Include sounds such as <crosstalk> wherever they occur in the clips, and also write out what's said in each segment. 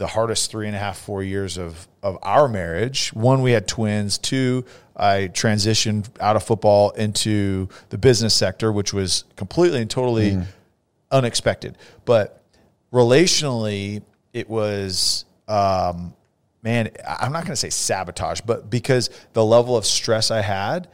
the hardest three and a half, four years of of our marriage. One, we had twins. Two, I transitioned out of football into the business sector, which was completely and totally unexpected. But relationally, it was. Um, man, I'm not going to say sabotage, but because the level of stress I had,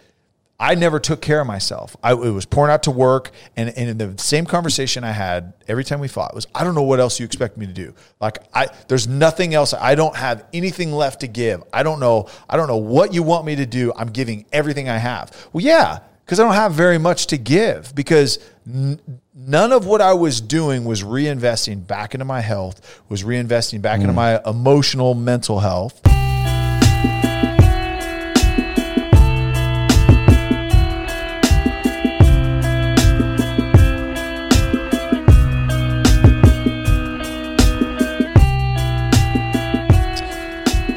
I never took care of myself. I it was pouring out to work, and, and in the same conversation I had every time we fought was, I don't know what else you expect me to do. Like I, there's nothing else. I don't have anything left to give. I don't know. I don't know what you want me to do. I'm giving everything I have. Well, yeah, because I don't have very much to give. Because n- none of what I was doing was reinvesting back into my health, was reinvesting back into mm. my emotional, mental health.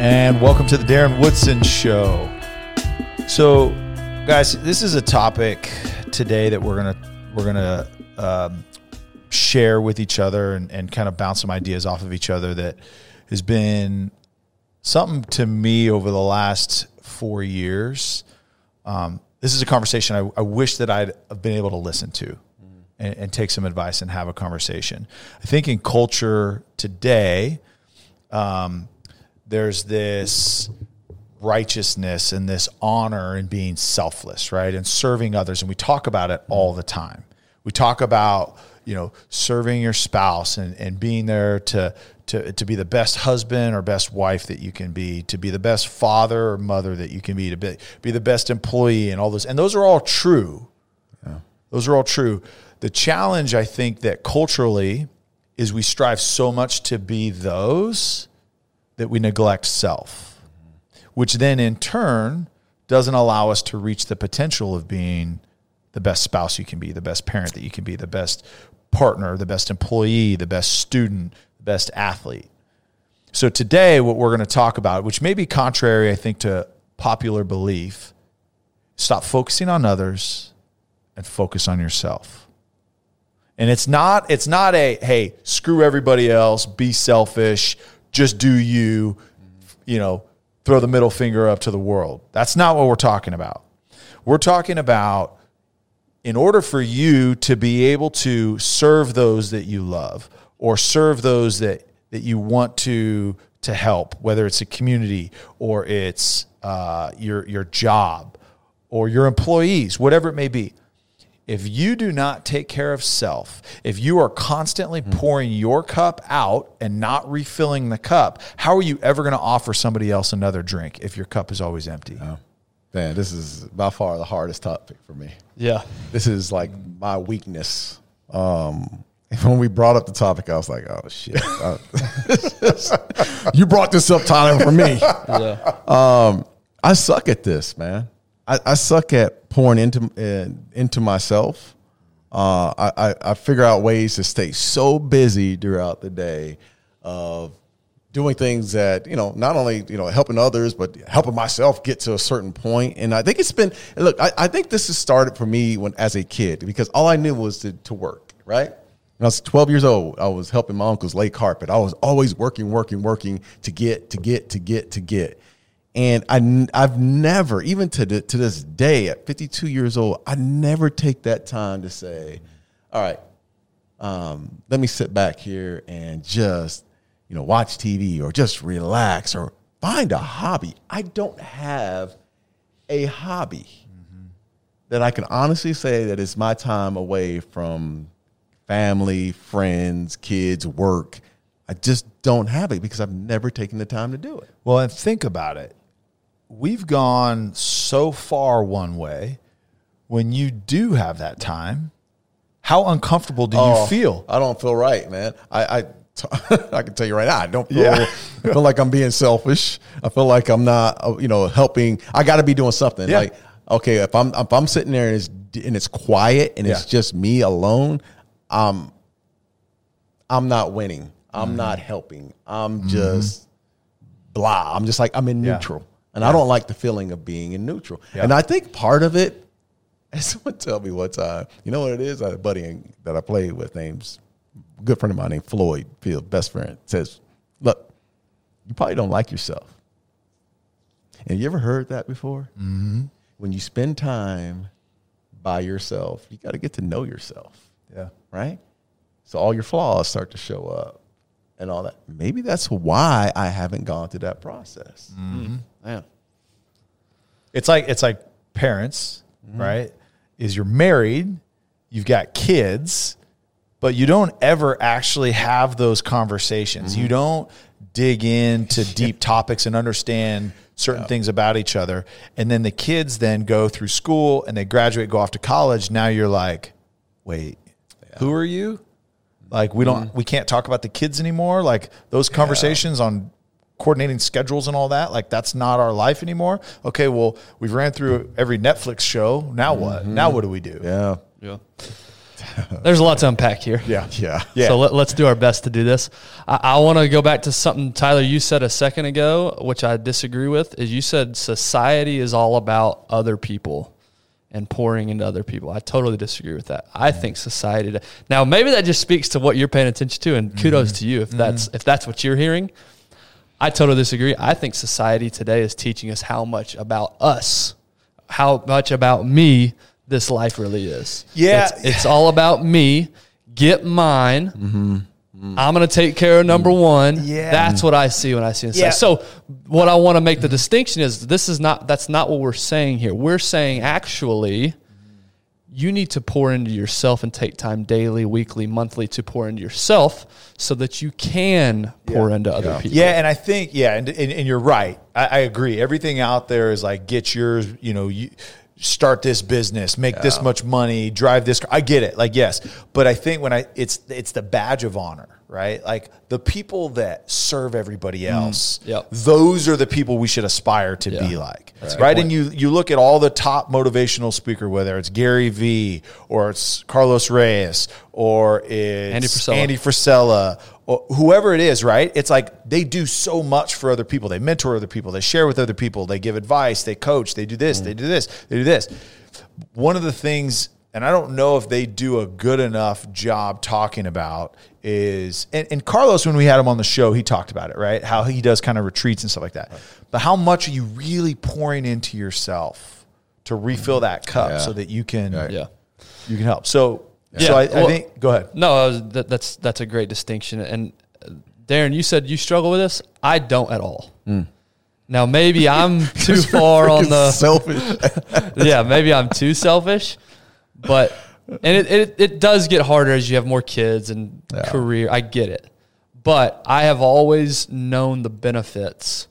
And welcome to the Darren Woodson Show. So, guys, this is a topic today that we're gonna we're gonna um, share with each other and, and kind of bounce some ideas off of each other that has been something to me over the last four years. Um, this is a conversation I, I wish that I'd have been able to listen to and, and take some advice and have a conversation. I think in culture today, um, there's this righteousness and this honor and being selfless, right? And serving others. And we talk about it all the time. We talk about, you know, serving your spouse and, and being there to, to, to be the best husband or best wife that you can be, to be the best father or mother that you can be, to be, be the best employee and all those. And those are all true. Those are all true. The challenge, I think, that culturally is we strive so much to be those that we neglect self, which then in turn doesn't allow us to reach the potential of being the best spouse you can be, the best parent that you can be, the best partner, the best employee, the best student, the best athlete. So today, what we're going to talk about, which may be contrary, I think, to popular belief, stop focusing on others and focus on yourself. And it's not it's not a hey, screw everybody else, be selfish, just do you, you know, throw the middle finger up to the world. That's not what we're talking about. We're talking about in order for you to be able to serve those that you love or serve those that that you want to to help, whether it's a community or it's uh, your your job or your employees, whatever it may be. If you do not take care of self, if you are constantly pouring your cup out and not refilling the cup, how are you ever going to offer somebody else another drink if your cup is always empty? Man, this is by far the hardest topic for me. Yeah. This is like my weakness. Um, <laughs> when we brought up the topic, I was like, "Oh shit!" <laughs> <laughs> You brought this up, Tyler, for me. Yeah. Um, I suck at this, man. I, I suck at pouring into uh, into myself. Uh, I, I I figure out ways to stay so busy throughout the day of doing things that you know not only you know helping others but helping myself get to a certain point. And i think it's been look i, I think this has started for me when as a kid because all i knew was to, to work right? When i was 12 years old i was helping my uncles lay carpet. I was always working working working to get to get to get to get and I, I've never, even to, the, to this day, at 52 years old, I never take that time to say, all right, um, let me sit back here and just, you know, watch TV or just relax or find a hobby. I don't have a hobby that I can honestly say that it's my time away from family, friends, kids, work. I just don't have it because I've never taken the time to do it. Well, and think about it. We've gone so far one way. When you do have that time, how uncomfortable do you Oh, feel? I don't feel right, man. I I, <laughs> I can tell you right now, I don't feel. Yeah. I feel like I'm being selfish. I feel like I'm not, uh, you know, helping. I got to be doing something. Yeah. Like, okay, if I'm if I'm sitting there and it's and it's quiet and it's just me alone, um, I'm not winning. I'm not helping. I'm just blah. I'm just like I'm in Yeah. neutral, and I don't like the feeling of being in neutral. And I think part of it, <laughs> and someone tell me one time, you know what it is? I had a buddy that I played with, name's good friend of mine named Floyd Field, best friend, says, "Look, you probably don't like yourself. And you ever heard that before? Mm-hmm. When you spend time by yourself, you got to get to know yourself, Yeah. right? So all your flaws start to show up and all that. Maybe that's why I haven't gone through that process. Mm-hmm. Yeah. It's like it's like parents, mm-hmm. right? Is you're married, you've got kids, but you don't ever actually have those conversations. You mm-hmm. don't dig into <laughs> deep topics and understand certain things about each other. And then the kids then go through school and they graduate, go off to college. Now you're like, wait, who are you? Like we don't mm. we can't talk about the kids anymore. Like those conversations on coordinating schedules and all that, like that's not our life anymore. Okay, well, we've ran through every Netflix show. Now what? Mm-hmm. Now what do we do? Yeah. Yeah. <laughs> There's a lot to unpack here. Yeah. Yeah. Yeah. So let, us do our best to do this. I, I want to go back to something Tyler you said a second ago, which I disagree with. Is you said society is all about other people and pouring into other people. I totally disagree with that. I think society. Now maybe that just speaks to what you're paying attention to, and mm-hmm. kudos to you if mm-hmm. that's if that's what you're hearing. I totally disagree. I think society today is teaching us how much about us, how much about me this life really is. Yeah. It's, it's all about me. Get mine. Mm-hmm. Mm. I'm going to take care of number mm. one. Yeah. That's what I see when I see inside. Yeah. So, what I want to make the distinction is this is not, that's not what we're saying here. We're saying actually, you need to pour into yourself and take time daily, weekly, monthly to pour into yourself so that you can pour into other people. Yeah, and I think yeah, and and, and you're right. I, I agree. Everything out there is like get yours. You know, you start this business, make this much money, drive this. car. I get it. Like yes, but I think when I it's it's the badge of honor, right? Like the people that serve everybody mm, else. Yep. Those are the people we should aspire to be Yeah. like, right? And you you look at all the top motivational speaker, whether it's Gary Vee or it's Carlos Reyes or it's Andy Frisella. Andy Frisella or whoever it is, right? It's like they do so much for other people. They mentor other people. They share with other people. They give advice. They coach. They do this. Mm. They do this. They do this. One of the things, and I don't know if they do a good enough job talking about is, and, and Carlos, when we had him on the show, he talked about it, right? How he does kind of retreats and stuff like that. But how much are you really pouring into yourself to refill that cup Yeah. so that you can, Yeah. you can help? So, Yeah. so I, I think, go ahead. No, that, that's that's a great distinction. And uh, Darren, you said you struggle with this. I don't at all. Now maybe I'm <laughs> too far on the selfish. <laughs> yeah. Maybe I'm too selfish, but and it, it it does get harder as you have more kids and career. I get it, but I have always known the benefits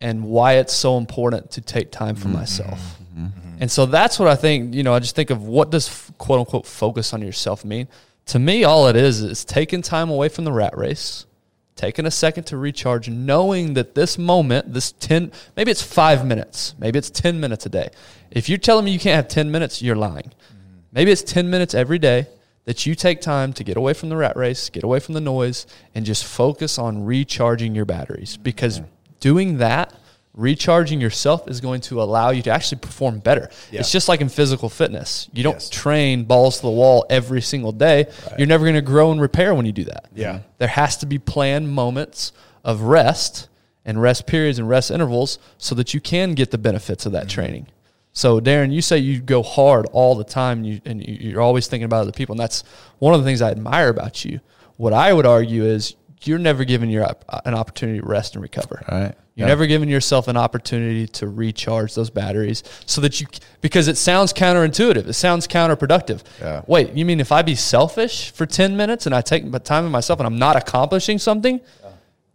and why it's so important to take time for mm-hmm. myself. Mm-hmm. Mm-hmm. And so that's what I think, you know, I just think of what does quote unquote focus on yourself mean? To me, all it is is taking time away from the rat race, taking a second to recharge, knowing that this moment, this 10, maybe it's five minutes, maybe it's 10 minutes a day. If you're telling me you can't have 10 minutes, you're lying. Mm-hmm. Maybe it's 10 minutes every day that you take time to get away from the rat race, get away from the noise, and just focus on recharging your batteries. Because doing that, recharging yourself is going to allow you to actually perform better. Yeah. It's just like in physical fitness. You don't Yes. train balls to the wall every single day. You're never going to grow and repair when you do that. Yeah. There has to be planned moments of rest and rest periods and rest intervals so that you can get the benefits of that Mm-hmm. training. So, Darren, you say you go hard all the time, and, you, and you're always thinking about other people, and that's one of the things I admire about you. What I would argue is you're never giving your op- an opportunity to rest and recover. Right. You're Yeah. never giving yourself an opportunity to recharge those batteries so that you, because it sounds counterintuitive. It sounds counterproductive. Yeah. Wait, you mean if I be selfish for 10 minutes and I take my time with myself and I'm not accomplishing something,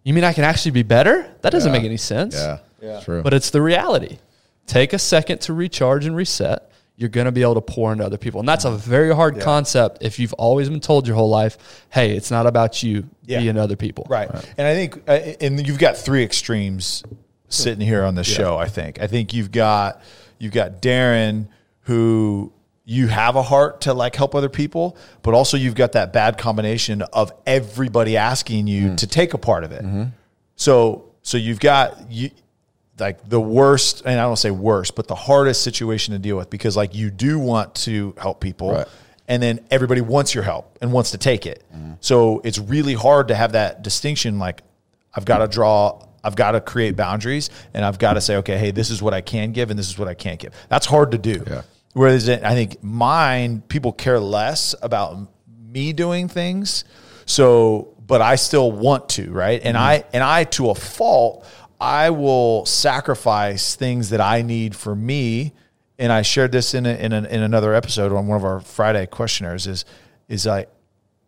you mean I can actually be better? That doesn't Yeah. make any sense. Yeah. Yeah. True. But it's the reality. Take a second to recharge and reset. You're going to be able to pour into other people. And that's a very hard concept if you've always been told your whole life, hey, it's not about you, Yeah. be in other people. Right. And I think, uh, and you've got three extremes sitting here on the show. I think. I think you've got you've got Darren who you have a heart to like help other people, but also you've got that bad combination of everybody asking you to take a part of it. So so you've got you like the worst, and I don't say worst, but the hardest situation to deal with because like you do want to help people, Right. and then everybody wants your help and wants to take it. Mm-hmm. So it's really hard to have that distinction. Like I've got to draw. I've got to create boundaries, and I've got to say, okay, hey, this is what I can give, and this is what I can't give. That's hard to do. Yeah. Whereas I think mine, people care less about me doing things. So, but I still want to, right? And mm-hmm. I and I to a fault, I will sacrifice things that I need for me. And I shared this in a, in, a, in another episode on one of our Friday questionnaires. Is is I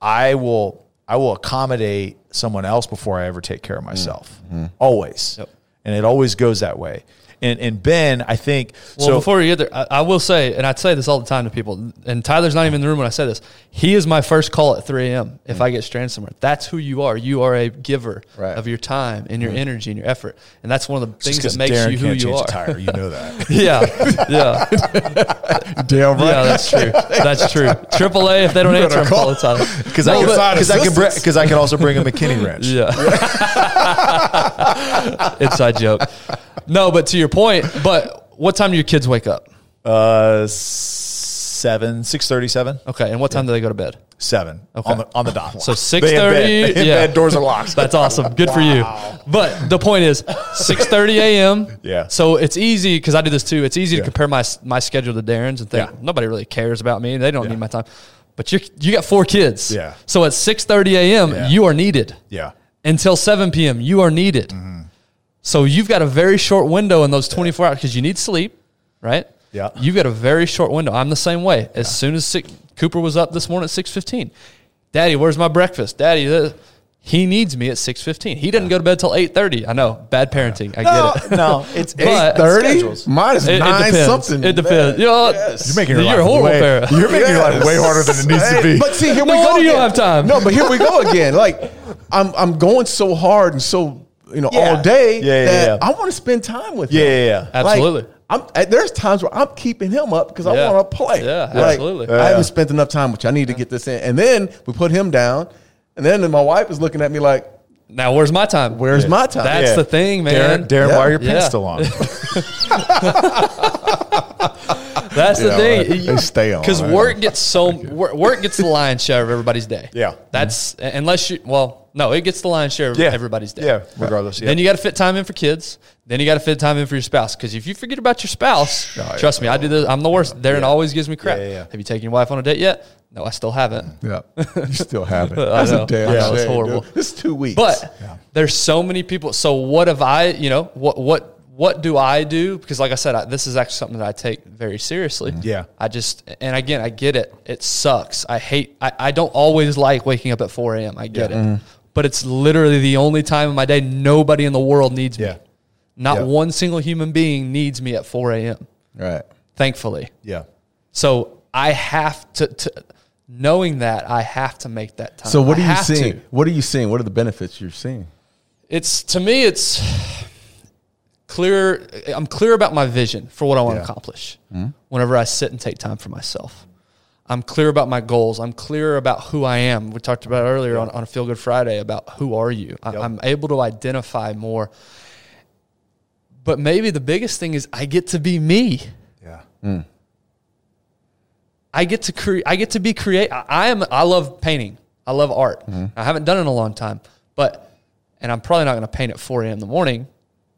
I will I will accommodate someone else before I ever take care of myself. Mm-hmm. Always, and it always goes that way. And and Ben, I think Well, so. before you get there, I, I will say, and I say this all the time to people, and Tyler's not even in the room when I say this. He is my first call at 3 a.m. if I mm. get stranded somewhere. That's who you are. You are a giver Right. of your time and your energy and your effort, and that's one of the things that makes Darren you who can't you are. a tire, you know that. <laughs> Yeah, yeah, <laughs> Damn right. yeah. That's true. That's true. AAA if they don't answer, I'm call. calling Tyler. Because I, No, can- 'cause I can 'cause I can also bring a McKinney wrench. Yeah. <laughs> Inside joke. No, but to your point, but what time do your kids wake up? Uh, seven, six thirty, seven, Okay, and what time do they go to bed? seven Okay. on the on the dot. So six thirty. <laughs> Yeah, bed, doors are locked. That's awesome. Good for you. But the point is, six thirty a.m. Yeah. So it's easy because I do this too. It's easy Yeah. to compare my my schedule to Darren's and think Yeah. nobody really cares about me. They don't need my time. But you you got four kids. Yeah. So at six thirty a.m. Yeah. you are needed yeah, until seven p.m. You are needed. So you've got a very short window in those twenty four hours because you need sleep, right? Yeah. You've got a very short window. I'm the same way. As soon as six, Cooper was up this morning at six fifteen, Daddy, where's my breakfast? Daddy, uh, he needs me at six fifteen. He doesn't go to bed till eight thirty. I know, bad parenting. I get it. no, it's <laughs> But- Thirty. schedules. Mine is It, it nine depends. something. It depends. You know, You're making your you're life horrible way, parent. You're making your life way harder than it needs to be. But see, here we go. wonder you don't again. have time. No, but here we go again. Like I'm, I'm going so hard and so you know Yeah. all day Yeah, yeah, that yeah. I want to spend time with yeah, him. yeah, yeah. Like, Absolutely. I'm, uh, there's times where I'm keeping him up because I want to play. Yeah, Like, absolutely. I haven't spent enough time with you. I need to get this in. And then we put him down, and then my wife is looking at me like, now where's my time? "Where's my time?" That's Yeah. the thing, man. Darren, Darren Yeah. why are your pants Yeah. still on? <laughs> <laughs> That's the Yeah, thing. They stay on, because work gets so <laughs> work, work gets the lion's share of everybody's day. Yeah. that's unless you. Well, no, it gets the lion's share of Yeah, everybody's day. Yeah, regardless. Yeah. Then you got to fit time in for kids. Then you got to fit time in for your spouse. Because if you forget about your spouse, oh, yeah. trust me, I do this. I'm the worst. Darren always gives me crap. Yeah, yeah, yeah. Have you taken your wife on a date yet? No, I still haven't. Yeah, you still have it. <laughs> I That's a damn it's shame, horrible. dude. It's two weeks, But there's so many people. So what have I? You know what what what do I do? Because like I said, I, this is actually something that I take very seriously. Mm-hmm. Yeah. I just and again I get it. It sucks. I hate. I, I don't always like waking up at 4 a.m. I get it. Mm-hmm. But it's literally the only time in my day nobody in the world needs Yeah. me. Not Yeah. one single human being needs me at 4 a.m. right? Thankfully. yeah. So I have to, to knowing that I have to make that time. So what are you have to. seeing? What are you seeing? What are the benefits you're seeing? it's to me it's clear i'm clear about my vision for what i want Yeah. to accomplish mm-hmm. whenever i sit and take time for myself i'm clear about my goals i'm clear about who i am we talked about earlier on, on a feel good friday about who are you I, Yep. i'm able to identify more but maybe the biggest thing is i get to be me Yeah. Mm. I get to create. I get to be create. I I am. I love painting. I love art. Mm-hmm. I haven't done it in a long time, but and I'm probably not going to paint at 4 a.m. in the morning,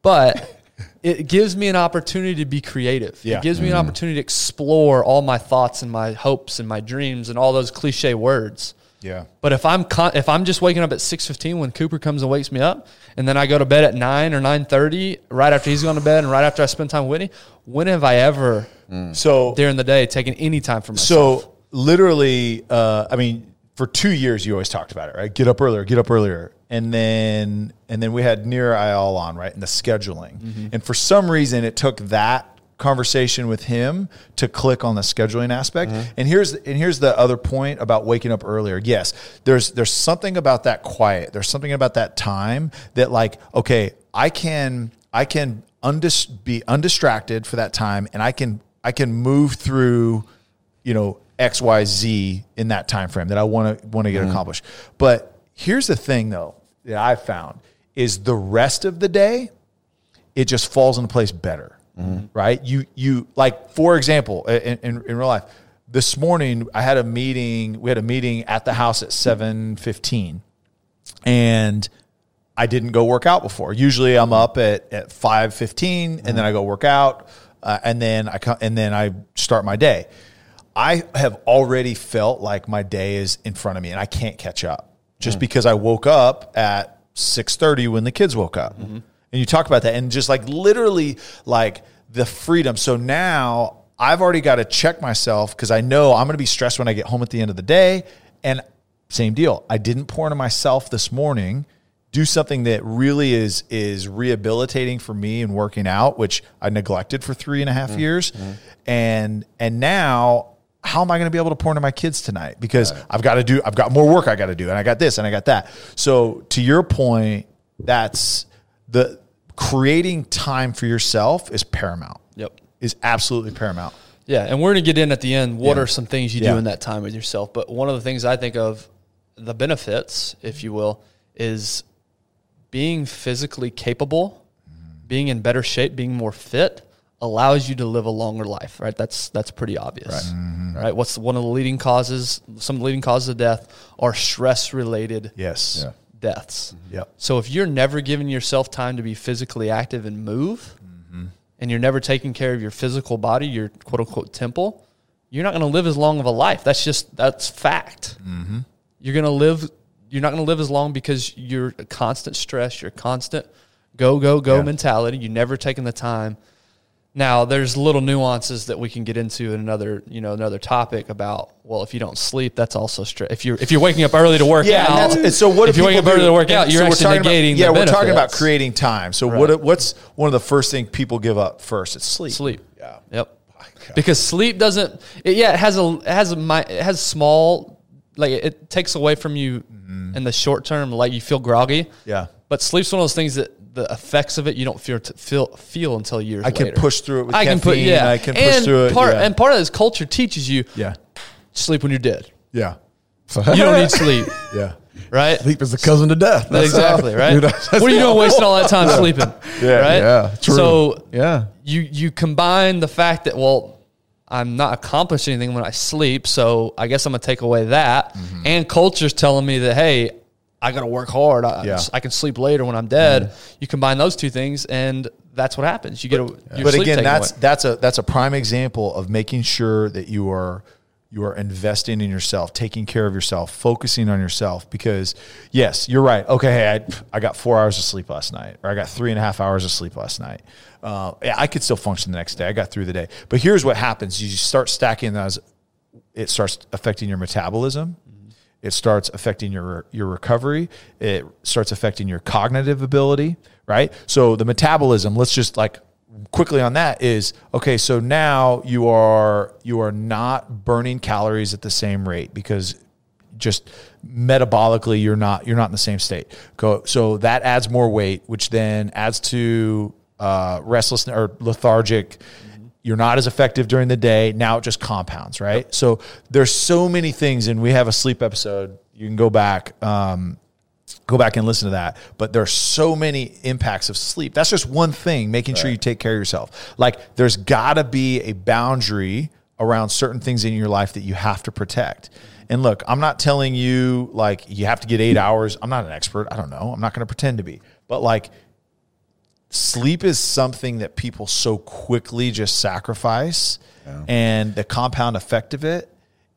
but it gives me an opportunity to be creative. Yeah. It gives me an opportunity to explore all my thoughts and my hopes and my dreams and all those cliche words. Yeah. But if I'm con- if I'm just waking up at six fifteen when Cooper comes and wakes me up, and then I go to bed at nine or nine thirty, right after he's gone to bed, and right after I spend time with Whitney, when have I ever So during the day taken any time for myself? So literally, uh, I mean, for two years you always talked about it, right? Get up earlier, get up earlier, and then and then we had Nir Eyal on, right? And the scheduling, Mm-hmm. and for some reason it took that conversation with him to click on the scheduling aspect. Mm-hmm. And here's and here's the other point about waking up earlier. Yes, there's there's something about that quiet. There's something about that time that like okay, I can I can undis- be undistracted for that time, and I can I can move through you know X Y Z in that time frame that I want to want to get mm-hmm. accomplished. But here's the thing though that I found is the rest of the day it just falls into place better. Mm-hmm. Right? You you like for example in, in, in real life this morning I had a meeting we had a meeting at the house at 7:15 and I didn't go work out before. Usually I'm up at, at 5:15 and then mm-hmm. I go work out uh, and then I come, and then I start my day. I have already felt like my day is in front of me and I can't catch up just mm. because I woke up at 6:30 when the kids woke up. Mm-hmm. And you talk about that and just like literally like the freedom. So now I've already got to check myself because I know I'm going to be stressed when I get home at the end of the day and same deal. I didn't pour into myself this morning. Do something that really is is rehabilitating for me and working out, which I neglected for three and a half mm-hmm. years, mm-hmm. and and now how am I going to be able to pour into my kids tonight? Because I've got to do, I've got more work I got to do, and I got this and I got that. So to your point, that's the creating time for yourself is paramount. Yep. Is absolutely paramount. Yeah, and we're gonna get in at the end. What Yeah. are some things you Yeah. do in that time with yourself? But one of the things I think of, the benefits, if you will, is being physically capable, being in better shape, being more fit allows you to live a longer life. Right? That's that's pretty obvious. Right? Mm-hmm. What's one of the leading causes? Some of the leading causes of death are stress related Yes. Yeah. deaths. Yep. So if you're never giving yourself time to be physically active and move, mm-hmm. and you're never taking care of your physical body, your quote unquote temple, you're not going to live as long of a life. That's just that's fact. You're going to live. You're not going to live as long because you're a constant stress. You're constant go go go Yeah. mentality. You never taking the time. Now, there's little nuances that we can get into in another, you know, another topic about. Well, if you don't sleep, that's also stress. If you're if you're waking up early to work Yeah, out, and, and so what? if you're waking up early to work out, you're so actually talking about- negating. yeah, we're talking about creating time. So Right. what? What's one of the first things people give up first? It's sleep. sleep. Yeah. Yep. Because sleep doesn't. It, yeah, it has a it has a it has small like it, it takes away from you mm-hmm. in the short term. Like you feel groggy. Yeah. But sleep's one of those things that the effects of it you don't feel t- feel feel until years. I can later. push through it with I can put yeah. I can push and through it, Part yeah. and part of this culture teaches you Yeah. sleep when you're dead. Yeah. You don't need sleep, <laughs> Yeah. right? Sleep is a cousin to death. That's exactly <laughs> right. Dude, what are you doing wasting all that time sleeping? <laughs> Yeah. right. Yeah, true. So Yeah. you you combine the fact that well i'm not accomplishing anything when i sleep so i guess i'm gonna take away that Mm-hmm. and culture's telling me that hey i gotta work hard i, Yeah. I can sleep later when i'm dead you combine those two things and that's what happens you get a but again, that's away. that's a that's a prime example of making sure that you are you are investing in yourself, taking care of yourself, focusing on yourself. Because yes, you're right. Okay, hey, I I got four hours of sleep last night, or I got three and a half hours of sleep last night. Uh, yeah, I could still function the next day. I got through the day. But here's what happens: you start stacking those. It starts affecting your metabolism. It starts affecting your your recovery. It starts affecting your cognitive ability, right? So the metabolism, let's just like quickly on that is okay, so now you are you are not burning calories at the same rate because just metabolically you're not you're not in the same state. So that adds more weight, which then adds to uh, restlessness or lethargic. You're not as effective during the day. Now it just compounds, right? So there's so many things, and we have a sleep episode. You can go back. Um, go back and listen to that. But there are so many impacts of sleep. That's just one thing, making sure you take care of yourself. Like there's got to be a boundary around certain things in your life that you have to protect. And look, I'm not telling you like you have to get eight hours. I'm not an expert. I don't know. I'm not going to pretend to be. But like sleep is something that people so quickly just sacrifice. And the compound effect of it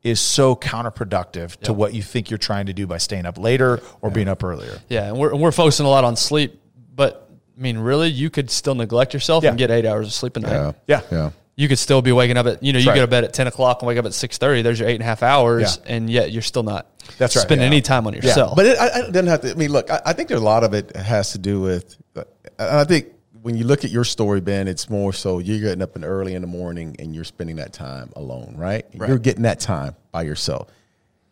is so counterproductive to what you think you're trying to do by staying up later or being up earlier. yeah and we're, we're focusing a lot on sleep but i mean really you could still neglect yourself and get eight hours of sleep a night Yeah. Yeah. Yeah. You could still be waking up at you know you right. go to bed at 10 o'clock and wake up at 6.30 there's your eight and a half hours Yeah. and yet you're still not That's right. spending Yeah. any time on yourself But it, I, I doesn't have to. I mean, look, I, I think there's a lot of it has to do with. uh, I think when you look at your story, Ben, it's more so you're getting up in early in the morning and you're spending that time alone, right? You're getting that time by yourself.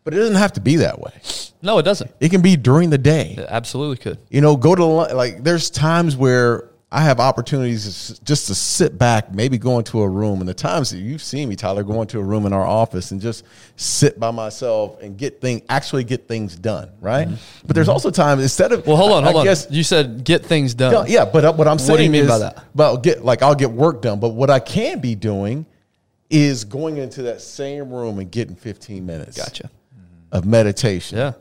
But it doesn't have to be that way. no it doesn't It can be during the day. it absolutely could You know, go to like. There's times where I have opportunities just to sit back, maybe go into a room. And the times that you've seen me, Tyler, go into a room in our office and just sit by myself and get things actually get things done, right? But there's also times instead of Mm-hmm. well hold on I- hold I on guess- you said get things done no, yeah, but uh, what I'm saying what do you mean is, by that? Well, get like I'll get work done, but what I can be doing is going into that same room and getting 15 minutes gotcha of meditation yeah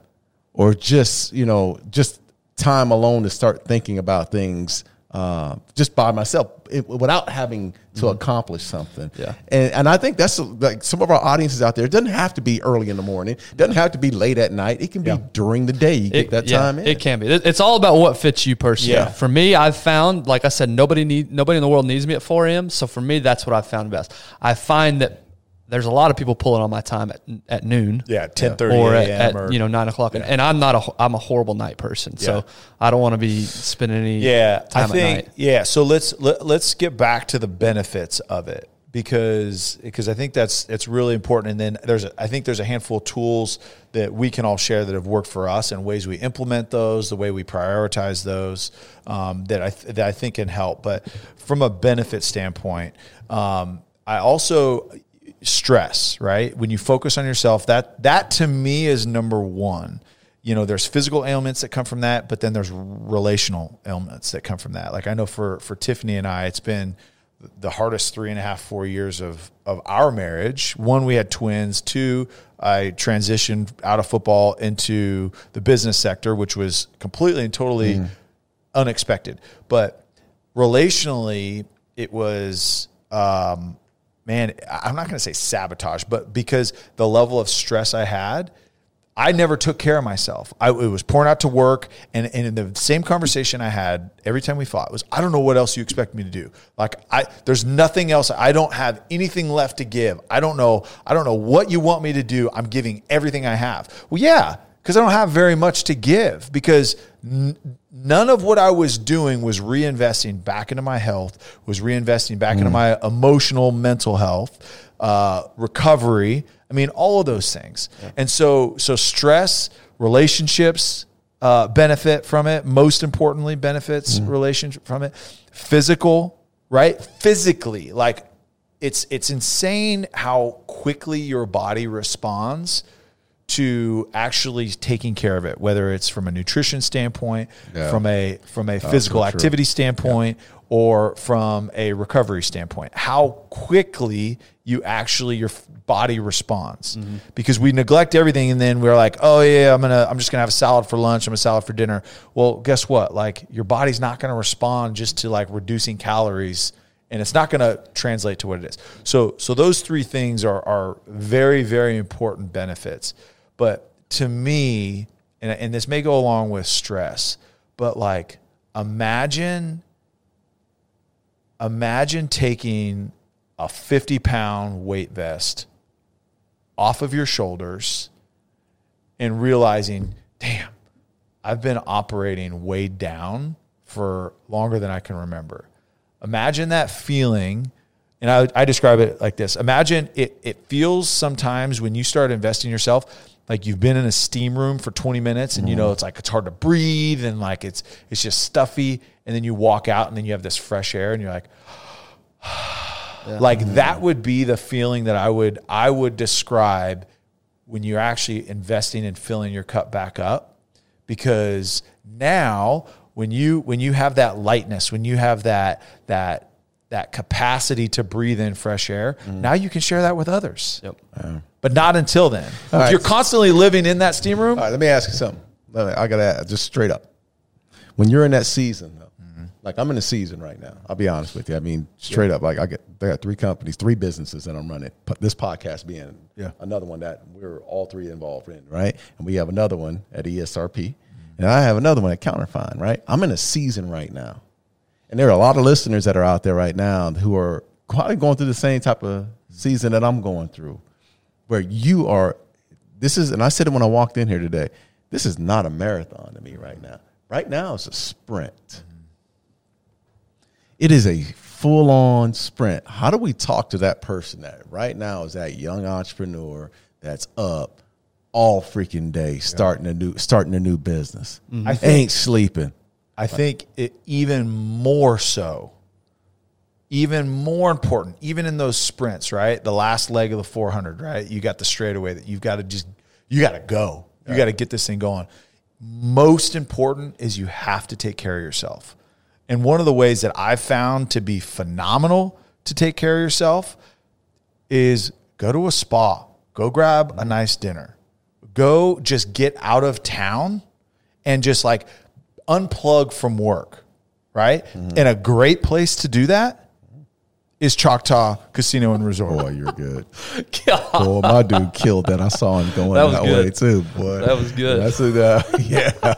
or just you know just time alone to start thinking about things uh, just by myself it, without having to mm-hmm. accomplish something. Yeah. And, and I think that's like some of our audiences out there. It doesn't have to be early in the morning. It doesn't have to be late at night. It can be yeah. during the day. You get that yeah, time in. It can be. It's all about what fits you personally. Yeah. For me, I've found, like I said, nobody need nobody in the world needs me at 4 a.m. So for me, that's what I've found best. I find that there's a lot of people pulling on my time at, at noon. Yeah, ten thirty or at, at you know nine o'clock, yeah. and, I'm not a I'm a horrible night person, so yeah. I don't want to be spending any yeah time I think yeah. So let's let, let's get back to the benefits of it because because I think that's it's really important. And then there's a, I think there's a handful of tools that we can all share that have worked for us and ways we implement those, the way we prioritize those um, that I that I think can help. But from a benefit standpoint. Um, I also stress, right? When you focus on yourself, that that to me is number one. You know, there's physical ailments that come from that, but then there's relational ailments that come from that. Like I know for for Tiffany and I, it's been the hardest three and a half, four years of of our marriage. One, we had twins. Two, I transitioned out of football into the business sector, which was completely and totally mm. unexpected. But relationally, it was um, man, I'm not going to say sabotage, but because the level of stress I had, I never took care of myself. I was pouring out to work, and, and in the same conversation I had every time we fought was, I don't know what else you expect me to do. Like I, there's nothing else. I don't have anything left to give. I don't know. I don't know what you want me to do. I'm giving everything I have. Well, yeah, because I don't have very much to give because n- none of what I was doing was reinvesting back into my health, was reinvesting back mm. into my emotional, mental health, uh, recovery. I mean, all of those things. Yeah. And so, so stress, relationships uh, benefit from it. Most importantly, benefits mm. relationship from it. Physical, right? Physically, like it's it's insane how quickly your body responds to actually taking care of it, whether it's from a nutrition standpoint, yeah. from a from a physical activity standpoint, yeah. or from a recovery standpoint. How quickly you actually your body responds mm-hmm. because we neglect everything and then we're like oh yeah i'm gonna i'm just gonna have a salad for lunch i'm a salad for dinner well guess what like your body's not gonna respond just to like reducing calories and it's not going to translate to what it is so so those three things are are very very important benefits but to me, and, and this may go along with stress, but like imagine imagine taking a 50 pound weight vest off of your shoulders and realizing, damn, I've been operating weighed down for longer than I can remember. Imagine that feeling and I, I describe it like this imagine it, it feels sometimes when you start investing yourself like you've been in a steam room for 20 minutes and you know mm-hmm. it's like it's hard to breathe and like it's it's just stuffy and then you walk out and then you have this fresh air and you're like yeah. <sighs> like mm-hmm. that would be the feeling that I would I would describe when you're actually investing in filling your cup back up because now when you when you have that lightness when you have that that that capacity to breathe in fresh air. Mm. Now you can share that with others. Yep. Yeah. But not until then. if right. you're constantly living in that steam room. All right, let me ask you something. I got to just straight up. When you're in that season, though, mm-hmm. like I'm in a season right now. I'll be honest with you. I mean, straight up, like I get, I got three companies, three businesses that I'm running. This podcast being yeah. another one that we're all three involved in, right? And we have another one at ESRP, mm-hmm. and I have another one at Counterfine, right? I'm in a season right now and there are a lot of listeners that are out there right now who are probably going through the same type of season that I'm going through, where you are. This is, and I said it when I walked in here today. This is not a marathon to me right now. Right now, it's a sprint. It is a full on sprint. How do we talk to that person that right now is that young entrepreneur that's up all freaking day starting a new starting a new business? Mm-hmm. I think, ain't sleeping. I think it even more so, even more important, even in those sprints, right? The last leg of the 400, right? You got the straightaway that you've got to just, you got to go. You got to get this thing going. Most important is you have to take care of yourself. And one of the ways that I've found to be phenomenal to take care of yourself is go to a spa, go grab a nice dinner, go just get out of town and just like unplug from work, right? Mm-hmm. And a great place to do that is Choctaw Casino and Resort. Boy, you're good. <laughs> Boy, my dude killed that. I saw him going That that, way too. Boy, That was good. That's a, uh, <laughs> yeah.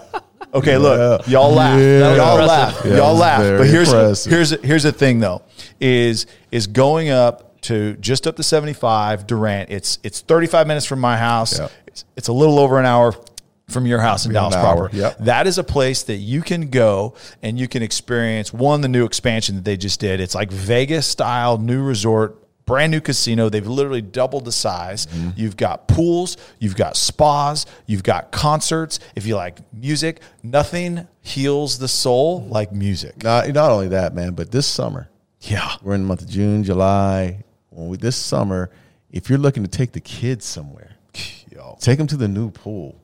Okay, look, Yeah. y'all laugh, Yeah. y'all laugh, Yeah, y'all laugh. But here's impressive. here's here's the thing though, is is going up to just up to 75 Durant. It's it's 35 minutes from my house. It's, it's a little over an hour from your house in Dallas proper. yep. That is a place that you can go and you can experience one the new expansion that they just did. It's like Vegas style new resort brand new casino. They've literally doubled the size. Mm-hmm. You've got pools, you've got spas, you've got concerts. If you like music, nothing heals the soul like music. Not, not only that, man, but this summer, Yeah. we're in the month of June, July. When we, this summer, if you're looking to take the kids somewhere, Yo. take them to the new pool.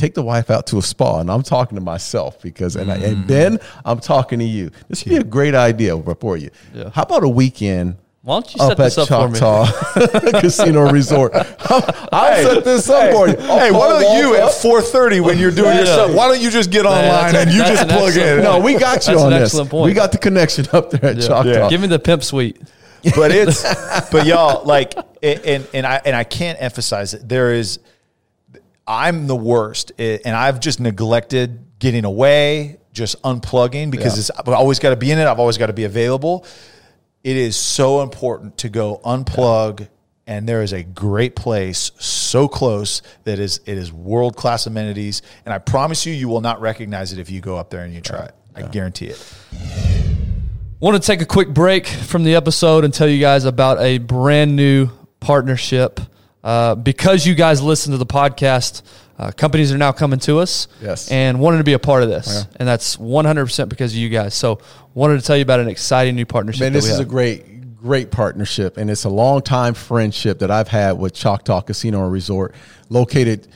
Take the wife out to a spa, and I'm talking to myself because, and, Mm-hmm. and Ben, I'm talking to you. This would be a great idea for you. Yeah. How about a weekend Why don't you set up this at up for me? <laughs> Casino <laughs> Resort? I'll Hey, set this up hey, for you. Hey, why don't you at 4:30 when you're doing your stuff? Why don't you just get online that's a- and you just an plug excellent in? No, we got you That's on an this. excellent point. We got the connection up there at Yeah. Choctaw. Yeah. Give me the pimp suite. but it's <laughs> but y'all like and and I and I can't emphasize it. There is I'm the worst, eh, and I've just neglected getting away, just unplugging because Yeah. it's I've always got to be in it. I've always got to be available. It is so important to go unplug. And there is a great place so close that is it is world class amenities, and I promise you, you will not recognize it if you go up there and you try it. I guarantee it. Want to take a quick break from the episode and tell you guys about a brand new partnership. Uh, because you guys listen to the podcast, uh, companies are now coming to us Yes. and wanted to be a part of this. And that's 100% because of you guys. So, wanted to tell you about an exciting new partnership. Man, this is a great, great partnership, and it's a long time friendship that I've had with Choctaw Casino and Resort, located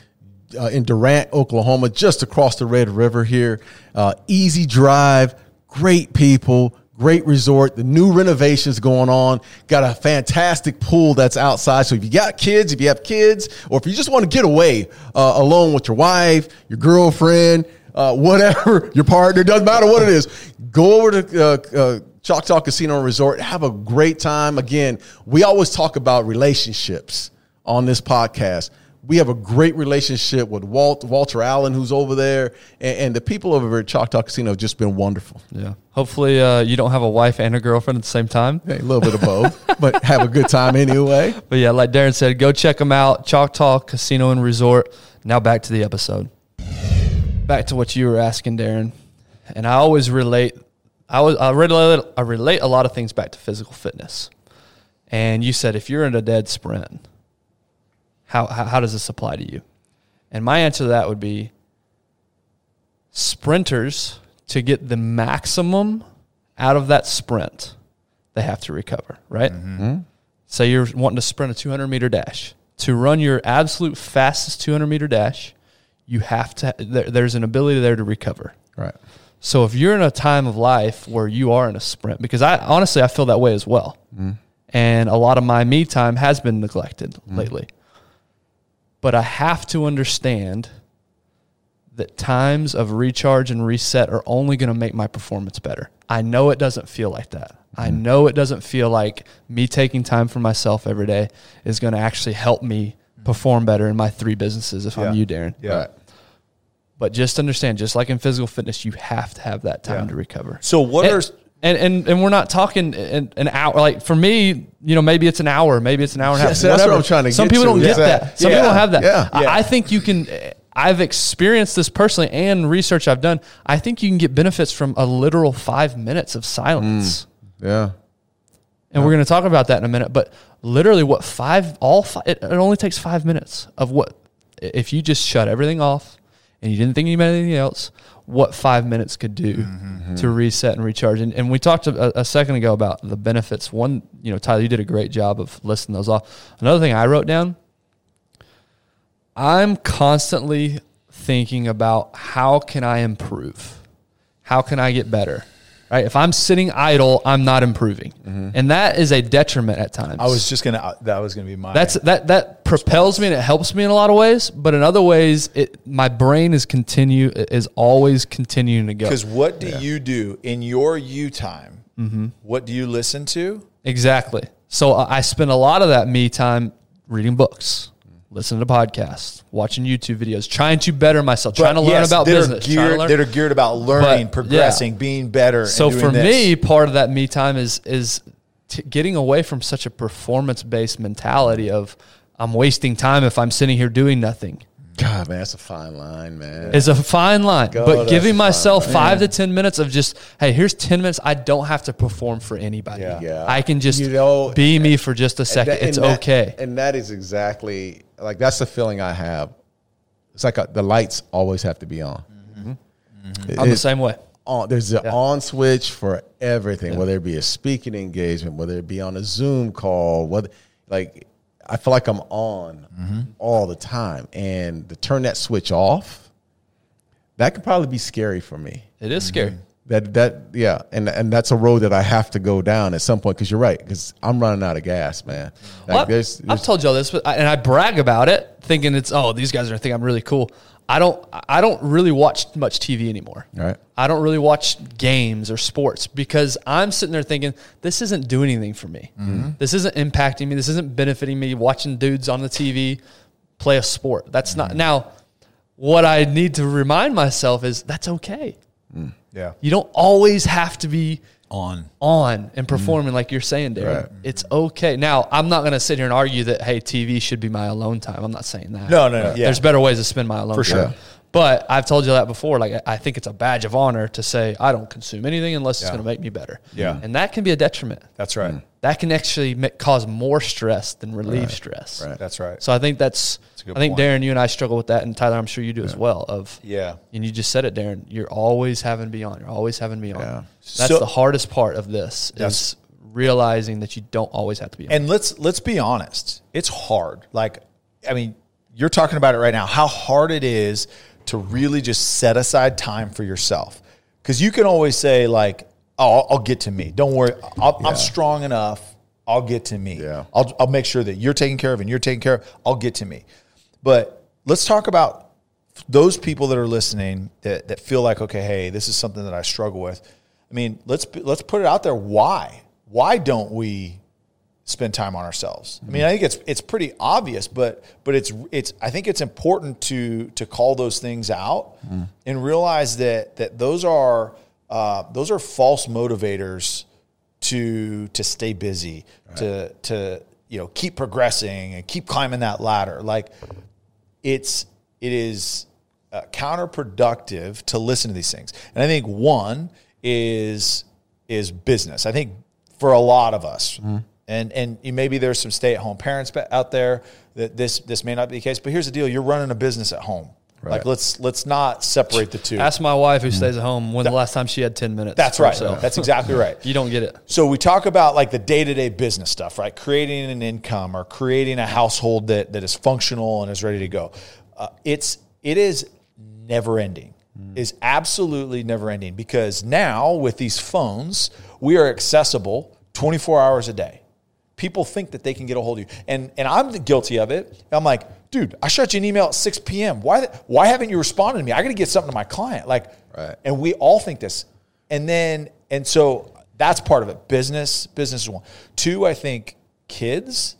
uh, in Durant, Oklahoma, just across the Red River here. Uh, easy drive, great people. Great resort. The new renovations going on. Got a fantastic pool that's outside. So if you got kids, if you have kids, or if you just want to get away uh, alone with your wife, your girlfriend, uh, whatever, <laughs> your partner, doesn't matter what it is, go over to uh, uh, Choctaw Casino Resort. Have a great time. Again, we always talk about relationships on this podcast. We have a great relationship with Walt, Walter Allen, who's over there, and, and the people over at Choctaw Casino have just been wonderful. Yeah. Hopefully, uh, you don't have a wife and a girlfriend at the same time. Hey, a little bit of both, <laughs> but have a good time anyway. But yeah, like Darren said, go check them out. Choctaw Casino and Resort. Now back to the episode. Back to what you were asking, Darren. And I always relate. I was I relate I relate a lot of things back to physical fitness. And you said if you're in a dead sprint, how how, how does this apply to you? And my answer to that would be sprinters to get the maximum out of that sprint, they have to recover, right? Mm-hmm. Mm-hmm. Say you're wanting to sprint a 200 meter dash. To run your absolute fastest 200 meter dash, you have to. There, there's an ability there to recover. Right. So if you're in a time of life where you are in a sprint, because I honestly I feel that way as well, mm-hmm. and a lot of my me time has been neglected lately. But I have to understand that times of recharge and reset are only going to make my performance better. I know it doesn't feel like that. I mm-hmm. know it doesn't feel like me taking time for myself every day is going to actually help me mm-hmm. perform better in my three businesses if Yeah. I'm you, Darren. Yeah. Right. But just understand, just like in physical fitness, you have to have that time Yeah. to recover. So what and, are and, and and we're not talking an, an hour. Like for me, you know, maybe it's an hour, maybe it's an hour and a half. Yes, that's what. I'm trying to Some people to. don't get that. Some Yeah. people don't have that. Yeah. I, Yeah. I think you can. I've experienced this personally and research I've done. I think you can get benefits from a literal five minutes of silence. Mm. Yeah. And we're going to talk about that in a minute. But literally, what five, all five, it, it only takes five minutes of what, if you just shut everything off and you didn't think you about anything else, what five minutes could do mm-hmm. Mm-hmm. to reset and recharge. And, and we talked a, a second ago about the benefits. One, you know, Tyler, you did a great job of listing those off. Another thing I wrote down, I'm constantly thinking about how can I improve? How can I get better? Right? If I'm sitting idle, I'm not improving, mm-hmm. and that is a detriment at times. I was just gonna. Uh, that was gonna be my. That's that that propels me and it helps me in a lot of ways, but in other ways, it my brain is continue is always continuing to go. because what do you do in your you time? Mm-hmm. What do you listen to? Exactly. So I I spend a lot of that me time reading books, listening to podcasts, watching YouTube videos, trying to better myself, trying to But learn yes, about that are business. to Geared, learn- that are geared about learning, But, progressing, being better. so and doing for this. me, part of that me time is is t- getting away from such a performance based mentality of I'm wasting time if I'm sitting here doing nothing. God, man, that's a fine line, man. It's a fine line, God, but giving myself five to ten minutes of just, hey, here's ten minutes. I don't have to perform for anybody. Yeah. Yeah. I can just You know, be me for just a second. that- it's that- okay. And that is exactly like that's the feeling I have. It's like a, the lights always have to be on. It- I'm the same way. on there's an on switch for everything, whether it be a speaking engagement, whether it be on a Zoom call, whether like I feel like I'm on mm-hmm. all the time. And to turn that switch off, that could probably be scary for me. It is scary. That that yeah, and and that's a road that I have to go down at some point because you're right because I'm running out of gas, man. Like, Well, I've- there's- I've told y'all this, but I, and I brag about it, thinking it's oh these guys are think I'm really cool. I don't. I don't really watch much TV anymore. Right. I don't really watch games or sports because I'm sitting there thinking this isn't doing anything for me. Mm-hmm. This isn't impacting me. This isn't benefiting me. Watching dudes on the TV play a sport. That's Mm-hmm. not now. What I need to remind myself is that's okay. Mm. yeah, You don't always have to be on. on and mm. performing like you're saying, Darren. Right. It's okay. Now, I'm not going to sit here and argue that hey, TV should be my alone time. I'm not saying that. No, no, no, yeah. There's better ways to spend my alone time. For time. sure. But I've told you that before. Like I- I think it's a badge of honor to say I don't consume anything unless it's going to make me better. Yeah. and that can be a detriment. That's right. Mm. That can actually ma- cause more stress than relieve stress. Right. That's right. So I think that's. a good I think point. Darren, you and I struggle with that, and Tyler, I'm sure you do as well. Of Yeah. and you just said it, Darren. You're always having to be on. You're always having to be on. Yeah. That's So- the hardest part of this is realizing that you don't always have to be on. And let's let's be honest. It's hard. Like, I mean, you're talking about it right now. How hard it is to really just set aside time for yourself. Because you can always say like, "Oh, I'll, I'll get to me. Don't worry. I'll, I'm strong enough. I'll get to me. Yeah. I'll I'll make sure that you're taken care of and you're taken care of. I'll get to me." But let's talk about those people that are listening that, that feel like, okay, hey, this is something that I struggle with. I mean, let's let's put it out there. Why? Why don't we spend time on ourselves? I mean, I think it's it's pretty obvious, but but it's it's I think it's important to to call those things out and realize that that those are uh, those are false motivators to to stay busy, to to you know keep progressing and keep climbing that ladder. Like it's it is uh, counterproductive to listen to these things. And I think one is is business. I think for a lot of us, and and maybe there's some stay at home parents out there that this this may not be the case. But here's the deal: you're running a business at home. Like let's let's not separate the two. Ask my wife who stays at home when the last time she had 10 minutes. That's right. herself. That's exactly right. <laughs> You don't get it. So we talk about like the day to day business stuff, right? Creating an income or creating a household that, that is functional and is ready to go. Uh, it's it is never ending. Is absolutely never ending because now with these phones, we are accessible 24 hours a day. People think that they can get a hold of you, and and I'm guilty of it. I'm like, dude, I shot you an email at 6 p.m. Why why haven't you responded to me? I got to get something to my client. Like, Right. and we all think this. And then, and so that's part of it. Business, business is one. Two, I think kids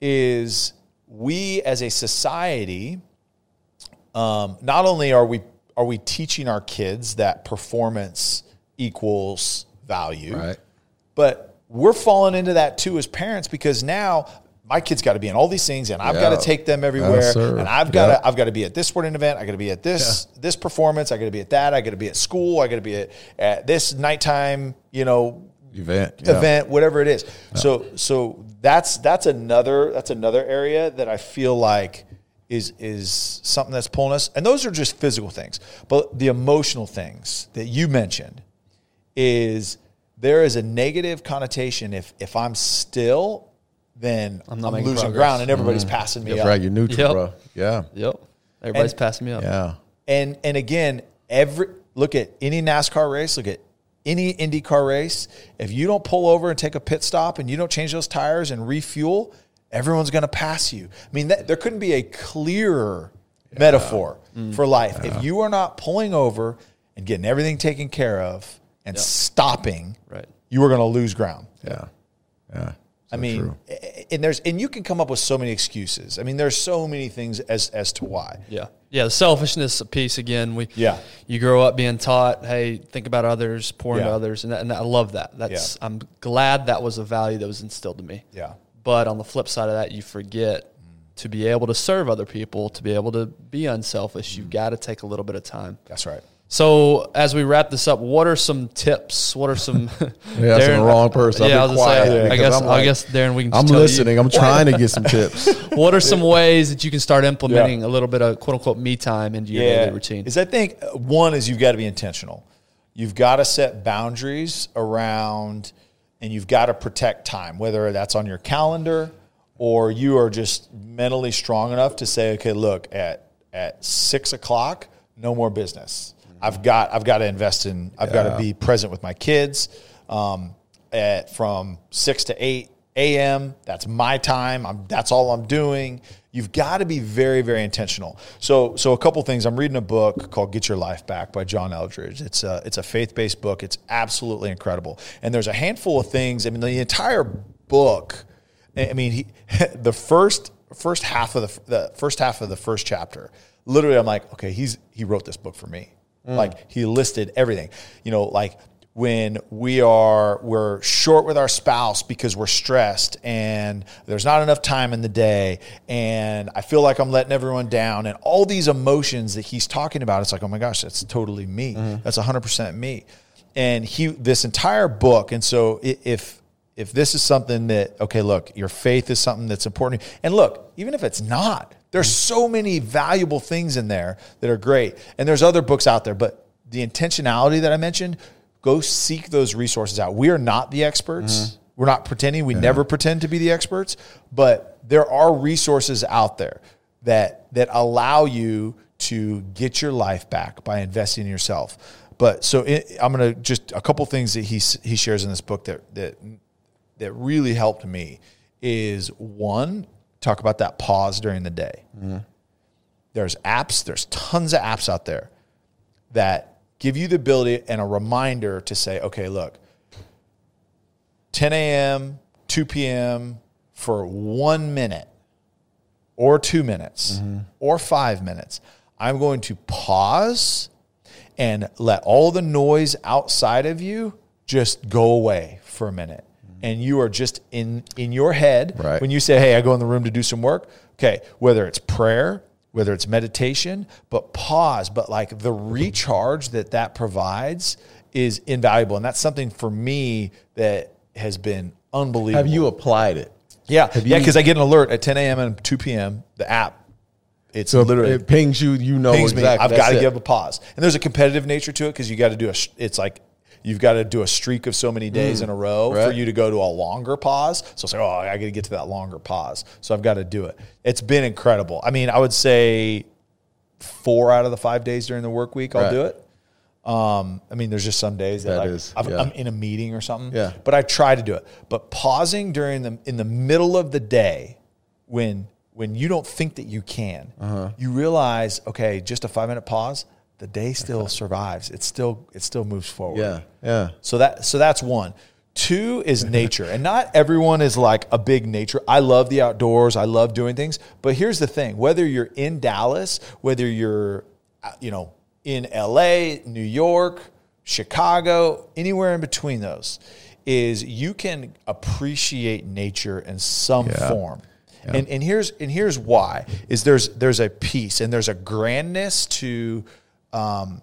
is we as a society, um, not only are we are we teaching our kids that performance equals value, Right. but we're falling into that too as parents because now my kid's got to be in all these things and I've got to take them everywhere sir. and I've got Yeah. to I've got to be at this sporting event, I got to be at this this performance, I got to be at that, I got to be at school, I got to be at, at this nighttime, you know, event. yeah. event, whatever it is. So so that's that's another that's another area that I feel like is is something that's pulling us. And those are just physical things. But the emotional things that you mentioned is there is a negative connotation if if I'm still then I'm, not making losing progress. ground and everybody's passing me That's up. right. You're neutral, Yep. bro. Yeah. Yep. Everybody's And- passing me up. Yeah. And and again, every look at any NASCAR race, look at any IndyCar race, if you don't pull over and take a pit stop and you don't change those tires and refuel, everyone's going to pass you. I mean, that, there couldn't be a clearer metaphor Mm. for life. If you are not pulling over and getting everything taken care of and stopping, Right. you are going to lose ground. Yeah. Yeah. I mean, true. and there's and you can come up with so many excuses. I mean, there's so many things as as to why. Yeah. Yeah. The selfishness piece again. We Yeah. You grow up being taught, hey, think about others, pour into others, and, that, and I love that. That's Yeah. I'm glad that was a value that was instilled in me. Yeah. But on the flip side of that, you forget to be able to serve other people, to be able to be unselfish. You've mm. got to take a little bit of time. That's right. So as we wrap this up, what are some tips? What are some? <laughs> Yeah, that's the wrong person. I've yeah, I been was gonna quiet say. I because guess. I'm I guess Darren, we can. Just I'm tell you- listening. I'm trying to get <laughs> some tips. what are some ways that you can start implementing a little bit of quote unquote me time into your daily routine? Is I think uh, one is you've got to be intentional. You've got to set boundaries around, and you've got to protect time, whether that's on your calendar or you are just mentally strong enough to say, okay, look at at six o'clock, no more business. I've got I've got to invest in. I've got to be present with my kids. Um, at from six to eight a.m. That's my time. I'm, that's all I'm doing. You've got to be very, very intentional. So, so a couple things. I'm reading a book called "Get Your Life Back" by John Eldredge. It's a it's a faith based book. It's absolutely incredible. And there's a handful of things. I mean, the entire book. I mean, he, <laughs> the first first half of the the first half of the first chapter. Literally, I'm like, okay, he's he wrote this book for me. Mm. Like he listed everything. You know, like when we are we're short with our spouse because we're stressed and there's not enough time in the day and I feel like I'm letting everyone down and all these emotions that he's talking about it's like oh my gosh that's totally me. Mm-hmm. That's 100% me. And he this entire book and so if if this is something that okay look your faith is something that's important and look even if it's not there's mm-hmm. so many valuable things in there that are great. And there's other books out there but the intentionality that i mentioned go seek those resources out. We are not the experts. Mm-hmm. We're not pretending. We never pretend to be the experts but there are resources out there that that allow you to get your life back by investing in yourself. But so it, i'm going to just a couple things that he he shares in this book that that that really helped me is one talk about that pause during the day. Mm-hmm. There's apps there's tons of apps out there that give you the ability and a reminder to say okay look 10 a.m 2 p.m for one minute or two minutes mm-hmm. or five minutes i'm going to pause and let all the noise outside of you just go away for a minute and you are just in in your head Right. when you say hey i go in the room to do some work okay whether it's prayer whether it's meditation but pause but like the recharge that that provides is invaluable and that's something for me that has been unbelievable Have you applied it? yeah have yeah because i get an alert at 10 a.m and 2 p.m the app it's So literally it pings you. You know me. exactly. I've got to give a pause. And there's a competitive nature to it because you got to do a. sh- It's like you've got to do a streak of so many days in a row for Mm. you to go to a longer pause. So it's like, oh, I got to get to that longer pause. So I've got to do it. It's been incredible. I mean, I would say four out of the five days during the work week, I'll Right. do it. Um, I mean, there's just some days that, That like, is, yeah. I'm in a meeting or something. Yeah. But I try to do it. But pausing during the in the middle of the day when when you don't think that you can, Uh-huh. you realize, okay, just a five minute pause, the day still survives. It still it still moves forward. Yeah. Yeah. So that so that's one. Two is <laughs> nature, and not everyone is like a big nature. I love the outdoors. I love doing things. But here's the thing: whether you're in Dallas, whether you're, uh, you know, in L.A., New York, Chicago, anywhere in between those, is you can appreciate nature in some Yeah. form. And and here's and here's why is there's there's a peace and there's a grandness to um,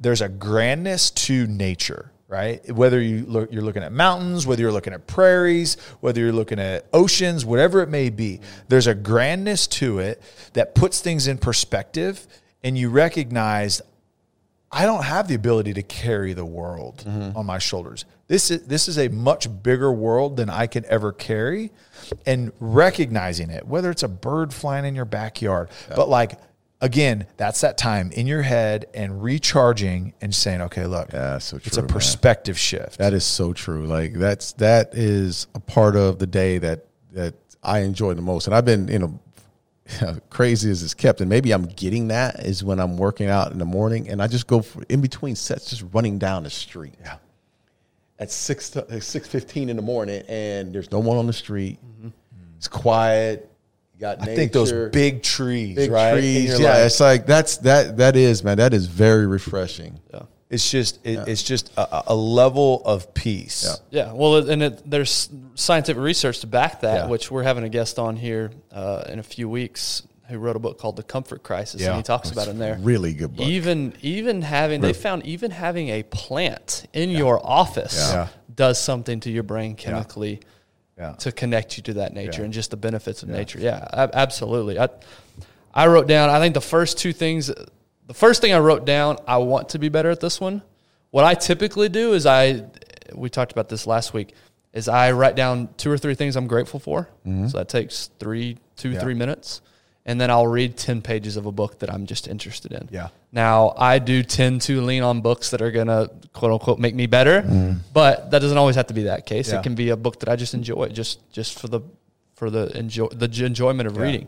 there's a grandness to nature, right? Whether you look, you're looking at mountains, whether you're looking at prairies, whether you're looking at oceans, whatever it may be, there's a grandness to it that puts things in perspective, and you recognize I don't have the ability to carry the world on my shoulders. This is this is a much bigger world than I can ever carry, and recognizing it, whether it's a bird flying in your backyard, but like again, that's that time in your head and recharging and saying, okay, look, Yeah, so it's a true, man. perspective shift. That is so true. Like that's that is a part of the day that that I enjoy the most. And I've been, you know, <laughs> crazy as it's kept, and maybe I'm getting that is when I'm working out in the morning, and I just go for, in between sets, just running down the street. Yeah. At six uh, six fifteen in the morning, and there's no one on the street. It's quiet. You got I think those big trees, big right? Trees. Yeah, like- it's like that's that that is man. That is very refreshing. Yeah. It's just it, it's just a, a level of peace. Yeah. Yeah, well, and it, there's scientific research to back that, Yeah. which we're having a guest on here uh, in a few weeks who wrote a book called The Comfort Crisis, Yeah. and he talks about it in there. Really good book. Even even having they found even having a plant in your office Yeah. does something to your brain chemically Yeah. to connect you to that nature Yeah. and just the benefits of nature. Yeah, ab- absolutely. I I wrote down. I think the first two things. The first thing I wrote down. I want to be better at this one. What I typically do is I. We talked about this last week. Is I write down two or three things I'm grateful for. Mm-hmm. So that takes three, two, Yeah. three minutes, and then I'll read ten pages of a book that I'm just interested in. Yeah. Now I do tend to lean on books that are gonna quote unquote make me better, mm. but that doesn't always have to be that case. Yeah. It can be a book that I just enjoy, just just for the for the enjoy the enjoyment of reading.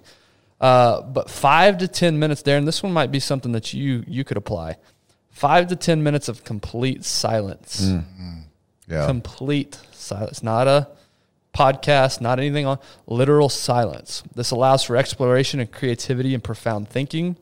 Uh, but five to ten minutes there, and this one might be something that you you could apply. Five to ten minutes of complete silence, mm. Mm. yeah. complete silence, not a podcast, not anything on literal silence. This allows for exploration and creativity and profound thinking.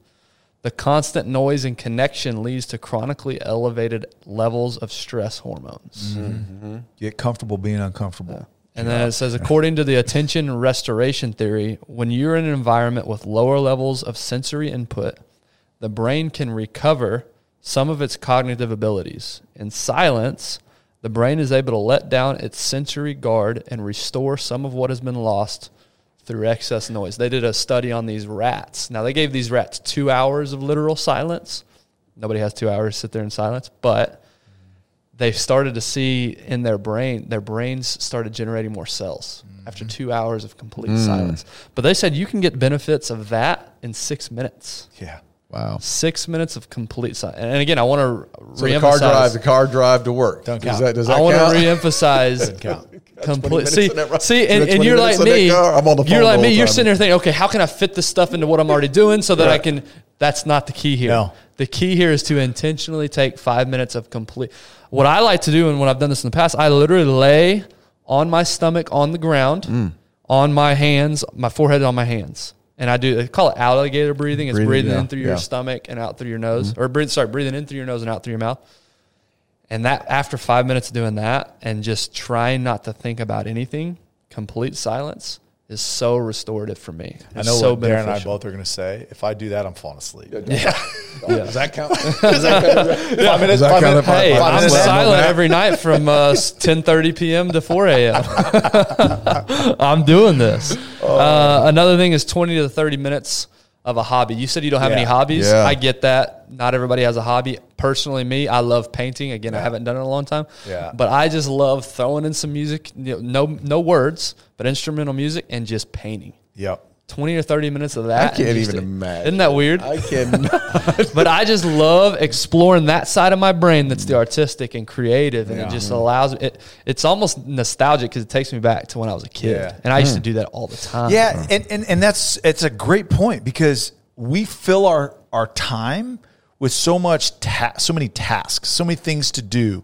The constant noise and connection leads to chronically elevated levels of stress hormones. Mm-hmm. Mm-hmm. Get comfortable being uncomfortable. And then it says, according to the attention restoration theory, when you're in an environment with lower levels of sensory input, the brain can recover some of its cognitive abilities. In silence, the brain is able to let down its sensory guard and restore some of what has been lost through excess noise. They did a study on these rats. Now, they gave these rats two hours of literal silence. Nobody has two hours to sit there in silence, but they started to see in their brain, their brains started generating more cells after mm-hmm. two hours of complete mm. silence. But they said you can get benefits of that in six minutes. Yeah. Wow. Six minutes of complete silence. And again, I want to So the car drive, the car drive to work. Don't does count. that, does that I want to reemphasize <laughs> count. <laughs> complete. See, see, and, and you're like me. I'm on the you're like me. You're sitting there thinking, okay, how can I fit this stuff into what I'm already doing so that I can? That's not the key here. No. The key here is to intentionally take five minutes of complete. What I like to do, and when I've done this in the past, I literally lay on my stomach on the ground, Mm. on my hands, my forehead on my hands. And I do they call it alligator breathing. It's Breathing, breathing, yeah, in through your yeah. Mm-hmm. stomach and out through your nose, or breathe, sorry, breathing in through your nose and out through your mouth. And that after five minutes of doing that and just trying not to think about anything, complete silence is so restorative for me. I It's know so what Darren and I both are going to say. If I do that, I'm falling asleep. Yeah, <laughs> <laughs> Does that count? Five minutes. Does that Five count minutes. if I- Hey, Five I'm minutes silent every night from uh, 10:30 <laughs> p.m. to 4 a.m. I'm doing this. Oh. Uh, another thing is 20 to 30 minutes of a hobby. You said you don't have any hobbies. Yeah. I get that. Not everybody has a hobby. Personally, me, I love painting. Again, I haven't done it in a long time. Yeah. But I just love throwing in some music. You know, no, no words, but instrumental music and just painting. Yep. 20 or 30 minutes of that. I can't and just- even imagine. Isn't that weird? I cannot. <laughs> but I just love exploring that side of my brain that's the artistic and creative, and Yeah. it just mm-hmm. allows it. It's almost nostalgic because it takes me back to when I was a kid, Yeah. and I used to mm. do that all the time. Yeah, and, and and that's it's a great point because we fill our our time with so much ta- so many tasks, so many things to do,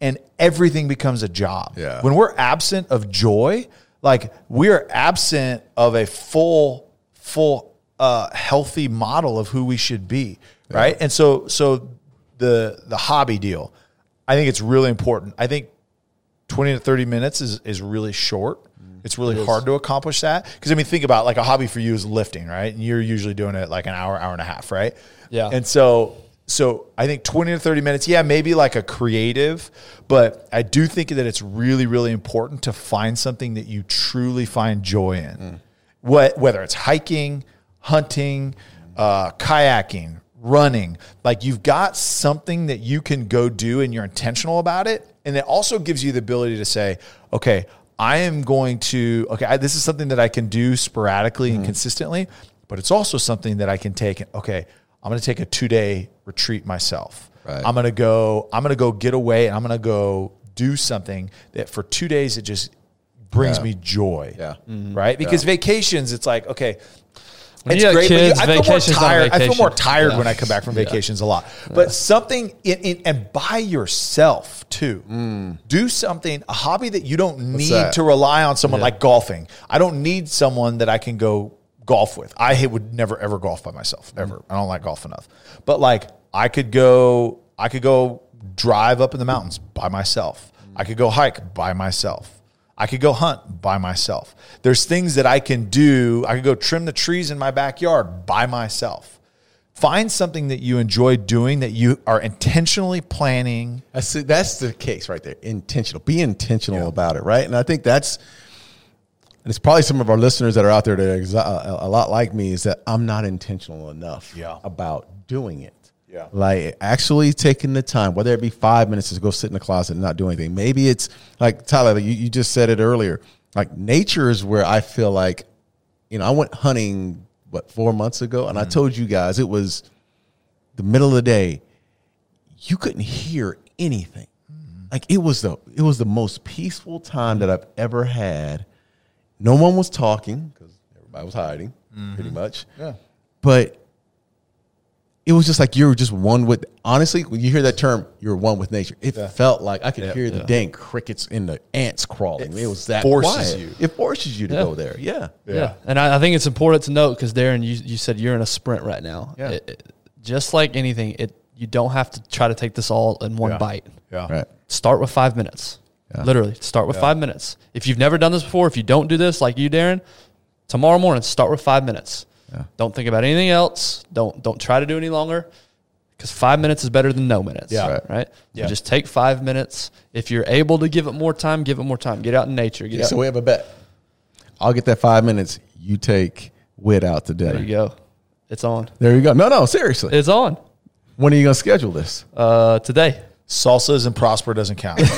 and everything becomes a job. Yeah. When we're absent of joy, like we're absent of a full full uh, healthy model of who we should be, right? And so so the the hobby deal, I think it's really important. I think 20 to 30 minutes is, is really short. It's really hard to accomplish that. Because, I mean, think about like a hobby for you is lifting, right? And you're usually doing it like an hour, hour and a half, right? Yeah. And so, so I think 20 to 30 minutes, yeah, maybe like a creative, but I do think that it's really, really important to find something that you truly find joy in. What, whether it's hiking, hunting, uh, kayaking, running, like you've got something that you can go do and you're intentional about it. And it also gives you the ability to say, okay, I am going to, okay, I, this is something that I can do sporadically and consistently, but it's also something that I can take. Okay, I'm going to take a two day retreat myself. Right. I'm going to go. I'm going to go get away, and I'm going to go do something that for two days it just brings Yeah. me joy. Yeah. Mm-hmm. Right. Because vacations, it's like okay. When it's you great, kids, but you, I feel more tired. I feel more tired Yeah. when I come back from vacations a lot. But something in, in and by yourself too. Mm. Do something a hobby that you don't need that? to rely on someone like golfing. I don't need someone that I can go golf with. I would never ever golf by myself mm-hmm. ever. I don't like golf enough. But like I could go I could go drive up in the mountains by myself. I could go hike by myself. I could go hunt by myself. There's things that I can do. I could go trim the trees in my backyard by myself. Find something that you enjoy doing that you are intentionally planning. That's that's the case right there. Intentional. Be intentional about it, right? And I think that's and it's probably some of our listeners that are out there that are a lot like me is that I'm not intentional enough Yeah. about doing it. Yeah. Like actually taking the time, whether it be five minutes to go sit in the closet and not do anything. Maybe it's like Tyler, you, you just said it earlier. Like nature is where I feel like, you know, I went hunting what four months ago, and I mm. told you guys it was the middle of the day. You couldn't hear anything. Mm. Like it was the it was the most peaceful time that I've ever had. No one was talking because everybody was hiding, pretty mm-hmm. much. Yeah. But it was just like you were just one with. Honestly, when you hear that term, you're one with nature. It felt like I could hear the dang crickets and the ants crawling. It, was that forces quiet. you. It forces you to Yeah. go there. Yeah. Yeah. And I, I think it's important to note because Darren, you, you said you're in a sprint right now. Yeah. It- it- just like anything, it you don't have to try to take this all in one Yeah. bite. Yeah. Right. Start with five minutes. Literally, start with five minutes. If you've never done this before, if you don't do this like you, Darren, tomorrow morning, start with five minutes. Don't think about anything else. Don't don't try to do any longer because five minutes is better than no minutes. Yeah. Right. Right. Yeah. So just take five minutes. If you're able to give it more time, give it more time. Get out in nature. Get out. So we have a bet. I'll get that five minutes. You take Wit out to dinner. there you go. It's on. There you go. No, no, seriously. It's on. when are you going to schedule this? Uh, today. Salsas and Prosper doesn't count. <laughs>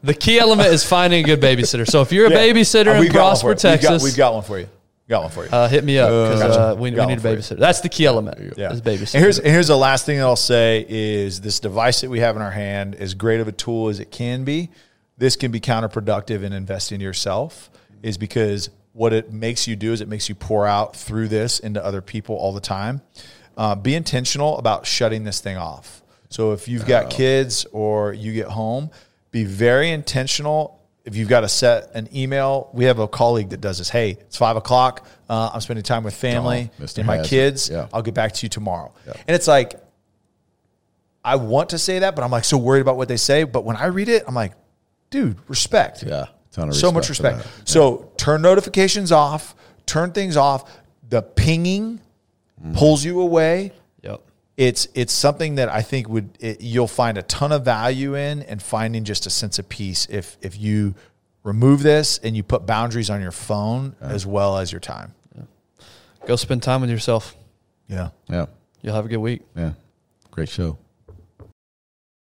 The key element is finding a good babysitter. So if you're a babysitter Uh, in we've got one for Prosper, you. We've got- Texas, we've got one for you. Got one for you. uh, hit me up because Gotcha. uh, we, we need a one for you. babysitter. That's the key element. Yeah. Is babysitter. And here's and here's the last thing that I'll say is this device that we have in our hand, as great of a tool as it can be, this can be counterproductive in investing in yourself, is because what it makes you do is it makes you pour out through this into other people all the time. Uh, be intentional about shutting this thing off. So if you've got kids or you get home, be very intentional if you've got to set an email, we have a colleague that does this. Hey, it's five o'clock. Uh, I'm spending time with family Oh, Mr. and my Hazard. kids. Yeah. I'll get back to you tomorrow. And it's like, I want to say that, but I'm like so worried about what they say. But when I read it, I'm like, dude, respect. Yeah. Ton of so much respect respect. that. So turn notifications off, turn things off. The pinging pulls you away. It's it's something that I think would it, you'll find a ton of value in and finding just a sense of peace if if you remove this and you put boundaries on your phone as well as your time. Go spend time with yourself. Yeah. Yeah. You'll have a good week. Yeah. Great show.